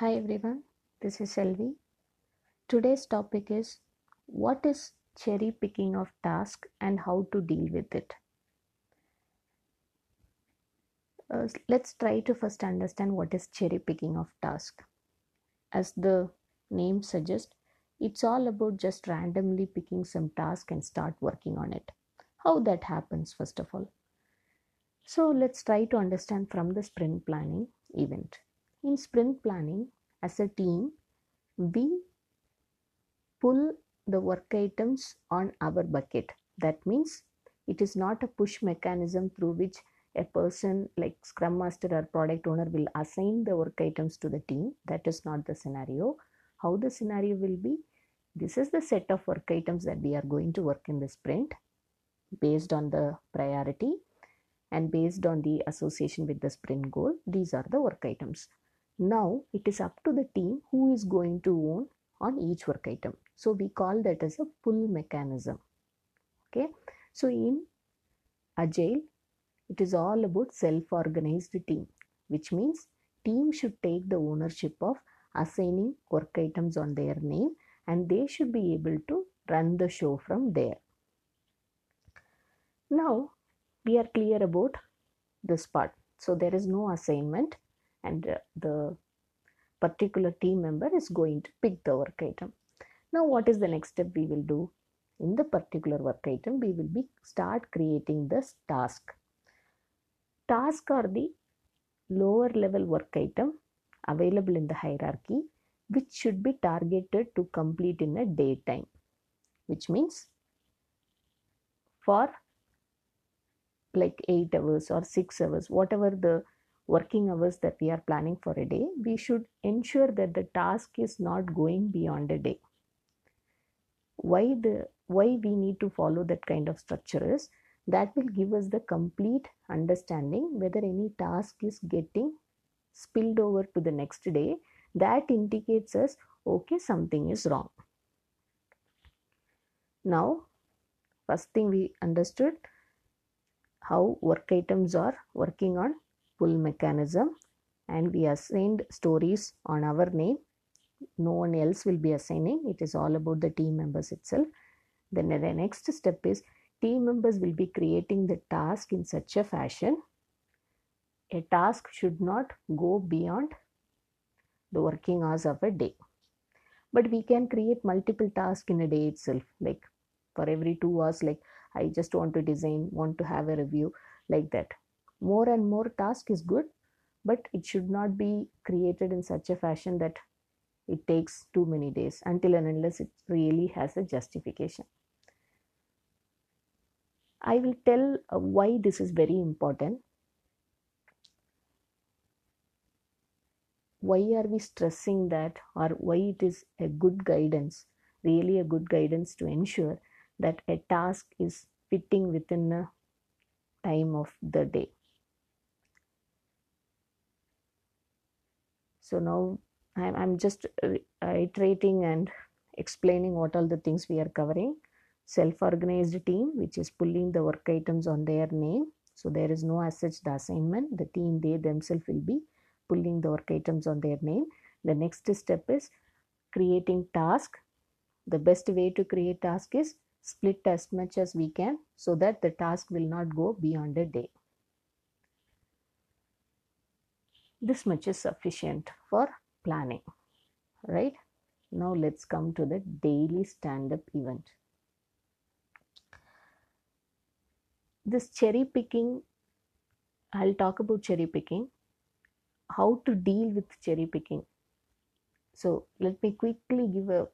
Hi everyone, this is Selvi. Today's topic is what is cherry picking of task and how to deal with it. Uh, let's try to first understand what is cherry picking of task. As the name suggests, it's all about just randomly picking some task and start working on it. How that happens, first of all. So let's try to understand from the sprint planning event. In sprint planning, as a team, we pull the work items on our bucket. That means it is not a push mechanism through which a person like Scrum Master or product owner will assign the work items to the team. That is not the scenario. How the scenario will be this is the set of work items that we are going to work in the sprint based on the priority and based on the association with the sprint goal. These are the work items. Now it is up to the team who is going to own on each work item. So we call that as a pull mechanism. Okay. So in Agile, it is all about self-organized team, which means team should take the ownership of assigning work items on their name and they should be able to run the show from there. Now we are clear about this part. So there is no assignment and uh, the particular team member is going to pick the work item. Now what is the next step we will do? In the particular work item, we will be start creating this task. Task are the lower level work item available in the hierarchy which should be targeted to complete in a daytime which means for like 8 hours or 6 hours whatever the working hours that we are planning for a day we should ensure that the task is not going beyond a day. Why the why we need to follow that kind of structure is that will give us the complete understanding whether any task is getting spilled over to the next day. That indicates us okay something is wrong. Now first thing we understood how work items are working on pull mechanism and we assigned stories on our name. No one else will be assigning. It is all about the team members itself. Then the next step is team members will be creating the task in such a fashion. A task should not go beyond the working hours of a day. But we can create multiple tasks in a day itself. Like for every 2 hours like i just want to design want to have a review like that more and more task is good but it should not be created in such a fashion that it takes too many days until and unless it really has a justification. I will tell uh, why this is very important. Why are we stressing that or why it is a good guidance really a good guidance to ensure that a task is fitting within a time of the day so now I'm, I'm just uh, iterating and explaining what all the things we are covering. Self-organized team which is pulling the work items on their name. So there is no as such the assignment. The team they themselves will be pulling the work items on their name. The next step is creating task. The best way to create task is split as much as we can so that the task will not go beyond a day this much is sufficient for planning right? Now let's come to the daily stand up event. This cherry picking i'll talk about cherry picking how to deal with cherry picking. So let me quickly give a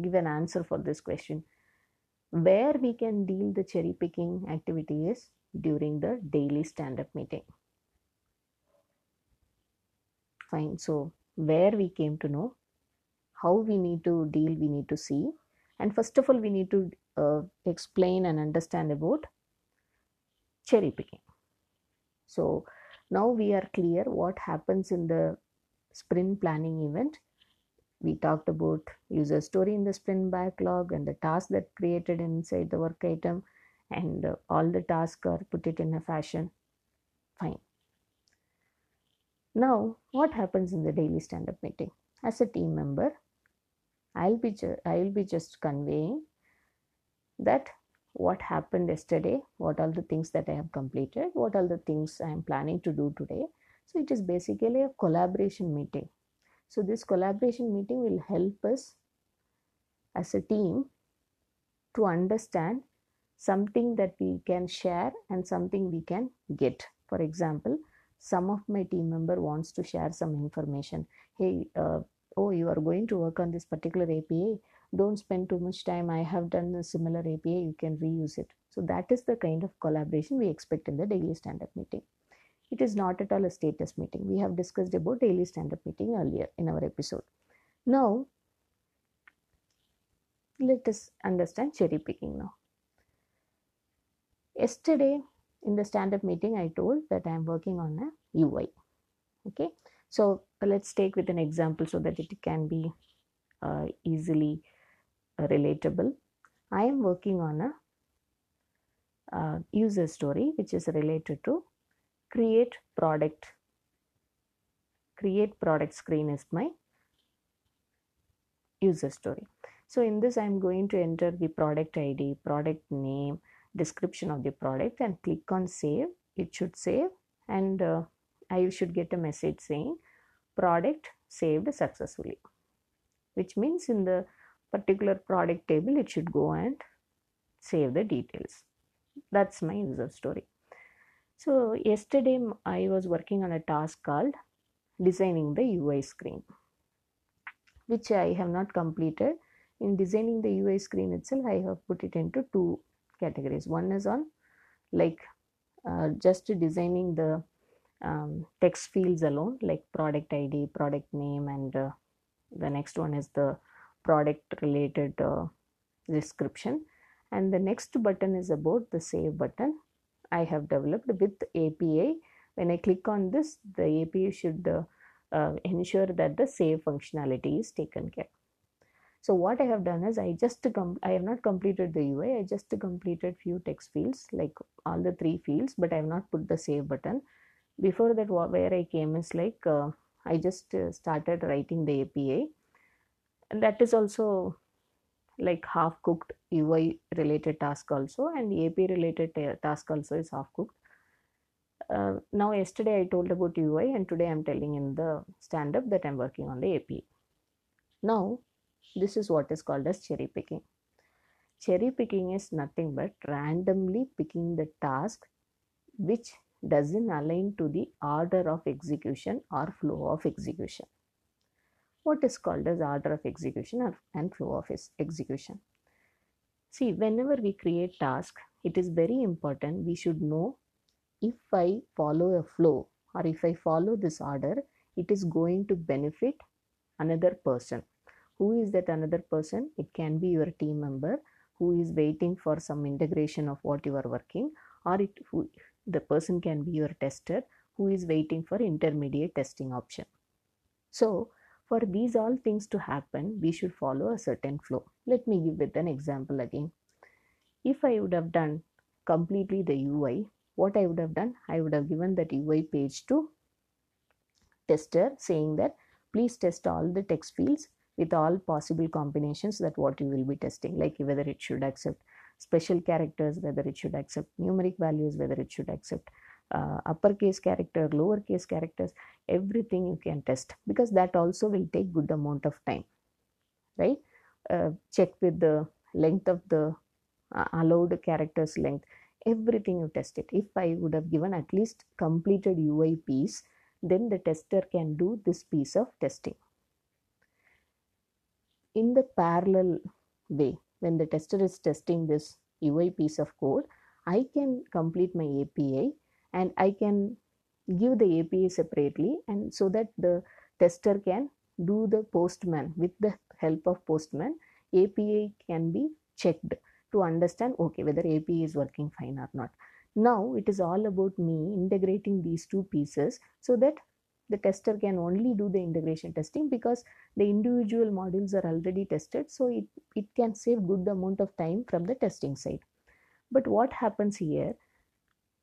give an answer for this question. Where we can deal the cherry picking activity is during the daily stand up meeting fine. So where we came to know how we need to deal we need to see. And first of all we need to uh, explain and understand about cherry picking. So now we are clear what happens in the sprint planning event. We talked about user story in the sprint backlog and the task that created inside the work item and uh, all the tasks are put it in a fashion. Fine Now, what happens in the daily stand up meeting? As a team member, I'll be, ju- I'll be just conveying that what happened yesterday, what are the things that I have completed, what are the things I am planning to do today. So, it is basically a collaboration meeting. So, this collaboration meeting will help us as a team to understand something that we can share and something we can get. For example, some of my team member wants to share some information. Hey, uh, oh, you are going to work on this particular API don't spend too much time. I have done a similar API you can reuse it. So that is the kind of collaboration we expect in the daily stand-up meeting. It is not at all a status meeting. We have discussed about daily stand-up meeting earlier in our episode. Now let us understand cherry picking now. Yesterday in the stand-up meeting i told that i am working on a ui okay so let's take with an example so that it can be uh, easily relatable. I am working on a uh, user story which is related to create product. Create product screen is my user story. So in this I am going to enter the product ID, product name, description of the product and click on save. It should save and uh, I should get a message saying product saved successfully which means in the particular product table it should go and save the details. That's my user story. So yesterday i was working on a task called designing the ui screen which i have not completed. In designing the ui screen itself i have put it into two categories. One is on like uh, just designing the um, text fields alone like product id product name and uh, the next one is the product related uh, description. And the next button is about the save button. I have developed with API when I click on this the API should uh, uh, ensure that the save functionality is taken care so what I have done is I just com- I have not completed the UI I just completed few text fields like all the three fields but I have not put the save button before that where I came is like uh, I just uh, started writing the API and that is also like half cooked UI related task also and AP related task also is half cooked. Uh, now yesterday I told about UI and today I'm telling in the stand up that I'm working on the AP. Now this is what is called as cherry picking. Cherry picking is nothing but randomly picking the task which doesn't align to the order of execution or flow of execution what is called as order of execution and flow of execution. See, whenever we create task, it is very important we should know if I follow a flow or if I follow this order, it is going to benefit another person. Who is that another person? It can be your team member who is waiting for some integration of what you are working, or it who, the person can be your tester who is waiting for intermediate testing option. So for these all things to happen, we should follow a certain flow. Let me give with an example again. If I would have done completely the UI, what I would have done, I would have given that UI page to tester saying that please test all the text fields with all possible combinations that what you will be testing, like whether it should accept special characters, whether it should accept numeric values, whether it should accept uh, uppercase character, lowercase characters, everything you can test because that also will take good amount of time, right? Uh, check with the length of the uh, allowed characters length, everything you test it. If I would have given at least completed UI piece, then the tester can do this piece of testing. In the parallel way, when the tester is testing this UI piece of code, I can complete my API and I can give the API separately and so that the tester can do the postman with the help of postman API can be checked to understand okay whether API is working fine or not. Now it is all about me integrating these two pieces so that the tester can only do the integration testing because the individual modules are already tested. So it, it can save good amount of time from the testing side. But what happens here,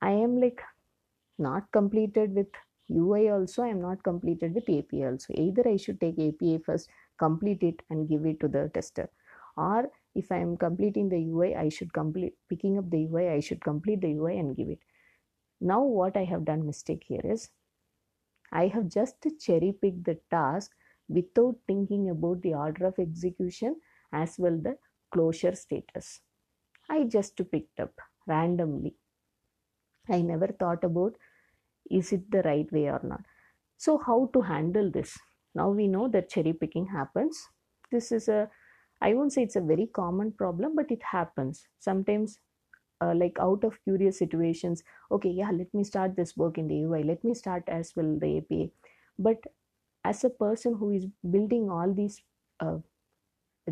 I am like not completed with ui also i am not completed with api also. Either i should take api first complete it and give it to the tester. Or if i am completing the ui i should complete picking up the ui i should complete the ui and give it. Now what i have done mistake here is i have just cherry picked the task without thinking about the order of execution as well the closure status. I just picked up randomly. I never thought about is it the right way or not? So how to handle this? Now we know that cherry picking happens. This is a i won't say it's a very common problem but it happens. Sometimes uh, like out of curious situations okay yeah let me start this work in the ui let me start as well the api but as a person who is building all these uh,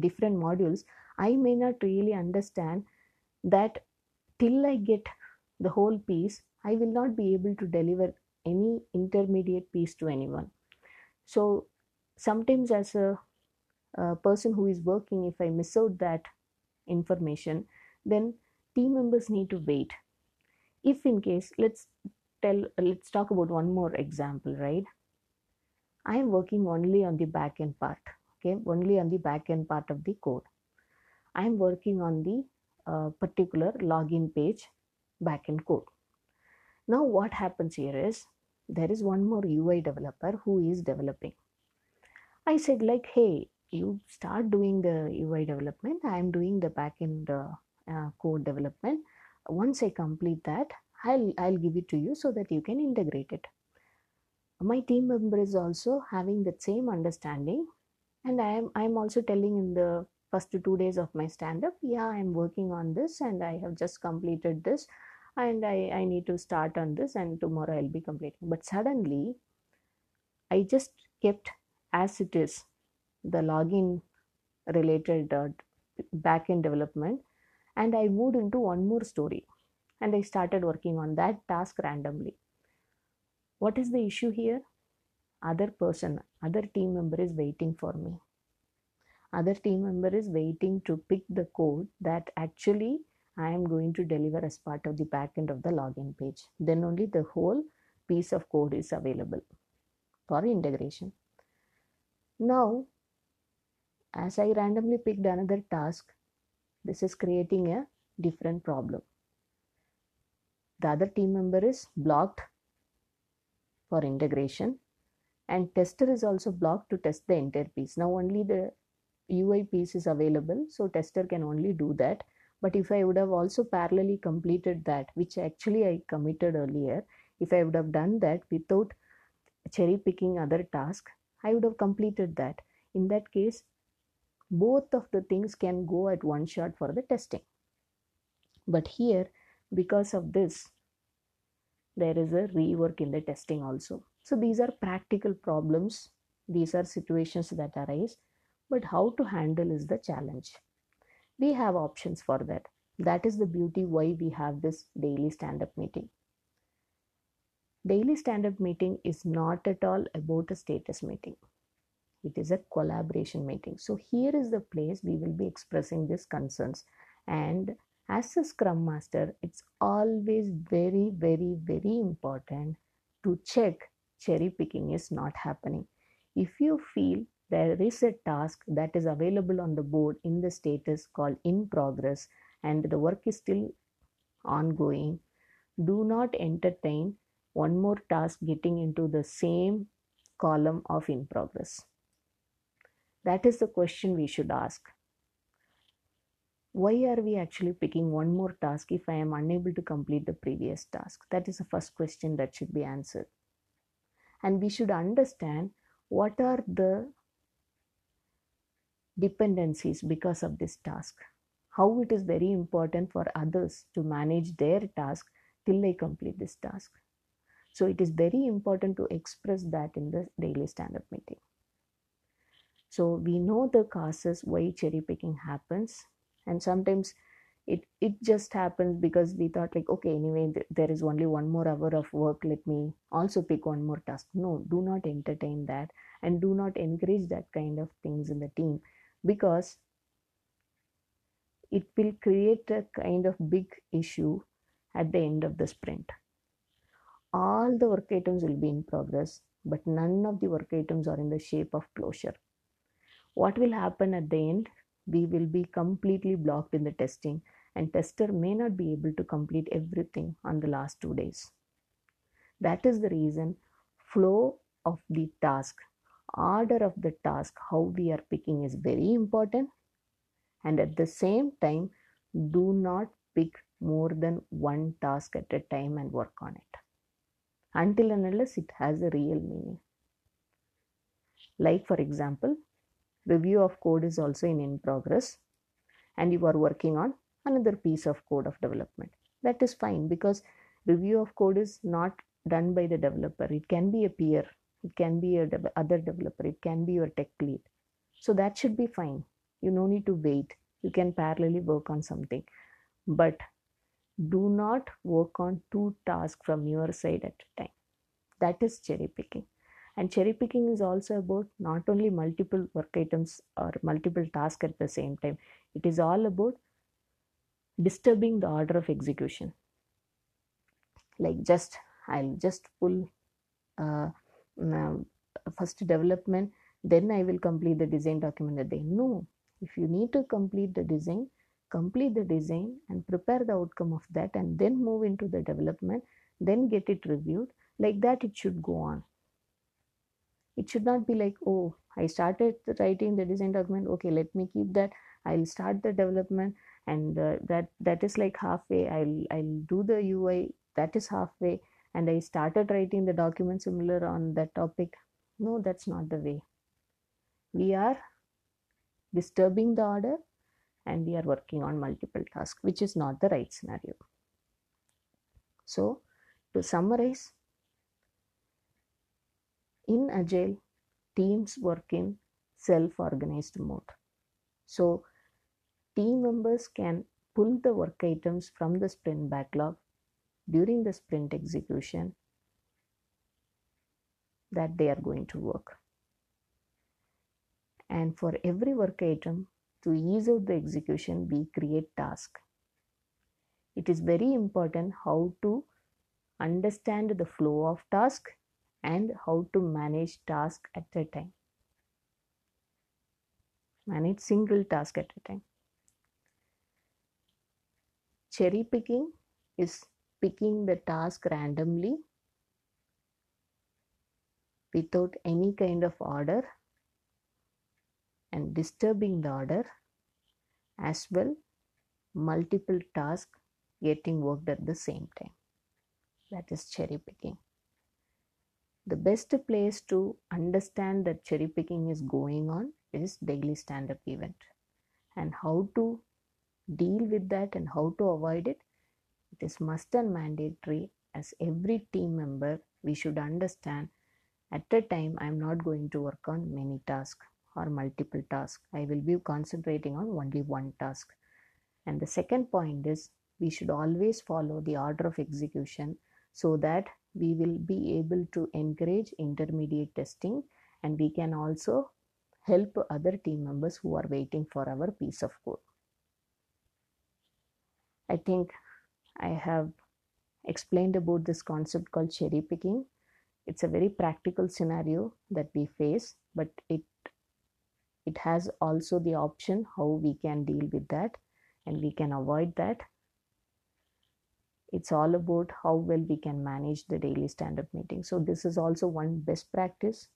different modules i may not really understand that till i get the whole piece i will not be able to deliver any intermediate piece to anyone. So sometimes as a, a person who is working if i miss out that information then team members need to wait. If in case let's tell let's talk about one more example right? I am working only on the back end part okay? Only on the back end part of the code. I am working on the uh, particular login page back backend code. Now what happens here is there is one more ui developer who is developing. I said like hey you start doing the ui development. I am doing the backend uh, uh, code development once i complete that i'll i'll give it to you so that you can integrate it my team member is also having that same understanding and i am i'm also telling in the first two days of my stand up yeah i'm working on this and i have just completed this and I, I need to start on this and tomorrow I'll be completing. But suddenly I just kept as it is the login related uh, backend development and I moved into one more story and I started working on that task randomly. What is the issue here? Other person, other team member is waiting for me. Other team member is waiting to pick the code that actually I am going to deliver as part of the backend of the login page. Then only the whole piece of code is available for integration. Now, as I randomly picked another task, this is creating a different problem. The other team member is blocked for integration and tester is also blocked to test the entire piece. Now only the UI piece is available, so tester can only do that but if i would have also parallelly completed that which actually i committed earlier if i would have done that without cherry picking other task i would have completed that in that case both of the things can go at one shot for the testing. But here because of this there is a rework in the testing also. So these are practical problems. These are situations that arise. But how to handle is the challenge. We have options for that. That is the beauty why we have this daily stand up meeting. Daily stand up meeting is not at all about a status meeting it is a collaboration meeting. So here is the place we will be expressing these concerns. And as a scrum master it's always very very very important to check cherry picking is not happening. If you feel there is a task that is available on the board in the status called in progress and the work is still ongoing do not entertain one more task getting into the same column of in progress that is the question we should ask why are we actually picking one more task if i am unable to complete the previous task that is the first question that should be answered and we should understand what are the dependencies because of this task. How it is very important for others to manage their task till they complete this task. So it is very important to express that in the daily stand up meeting. So we know the causes why cherry picking happens, and sometimes it it just happens because we thought like okay anyway th- there is only one more hour of work let me also pick one more task. No do not entertain that and do not encourage that kind of things in the team because it will create a kind of big issue at the end of the sprint. All the work items will be in progress but none of the work items are in the shape of closure what will happen at the end? We will be completely blocked in the testing and tester may not be able to complete everything on the last two days. That is the reason flow of the task order of the task how we are picking is very important. And at the same time do not pick more than one task at a time and work on it. Until and unless it has a real meaning. Like for example review of code is also in in progress. And you are working on another piece of code of development. That is fine because review of code is not done by the developer. It can be a peer. It can be a de- other developer. It can be your tech lead. So that should be fine. You no need to wait. You can parallelly work on something. But do not work on two tasks from your side at a time. That is cherry picking and cherry picking is also about not only multiple work items or multiple tasks at the same time. It is all about disturbing the order of execution. Like just i'll just pull uh, um, first development then i will complete the design document at the end. No if you need to complete the design complete the design and prepare the outcome of that and then move into the development then get it reviewed. Like that it should go on it should not be like oh i started writing the design document. Okay let me keep that. I'll start the development. And uh, that that is like halfway. I'll i'll do the ui that is halfway. And i started writing the document similar on that topic. No that's not the way. We are disturbing the order and we are working on multiple tasks which is not the right scenario. So to summarize in agile teams work in self-organized mode. So team members can pull the work items from the sprint backlog during the sprint execution that they are going to work. And for every work item to ease out the execution we create task. It is very important how to understand the flow of task and how to manage task at a time. Manage single task at a time. Cherry picking is picking the task randomly without any kind of order and disturbing the order as well multiple tasks getting worked at the same time. That is cherry picking the best place to understand that cherry picking is going on is daily stand up event. And how to deal with that and how to avoid it it is must and mandatory. As every team member we should understand at a time i am not going to work on many tasks or multiple tasks. I will be concentrating on only one task. And the second point is we should always follow the order of execution so that we will be able to encourage intermediate testing and we can also help other team members who are waiting for our piece of code. I think i have explained about this concept called cherry picking. It's a very practical scenario that we face but it it has also the option how we can deal with that and we can avoid that it's all about how well we can manage the daily stand up meeting. So this is also one best practice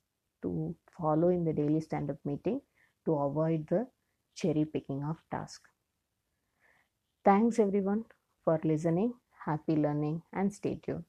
to follow in the daily stand up meeting to avoid the cherry picking of task. Thanks everyone for listening. Happy learning and stay tuned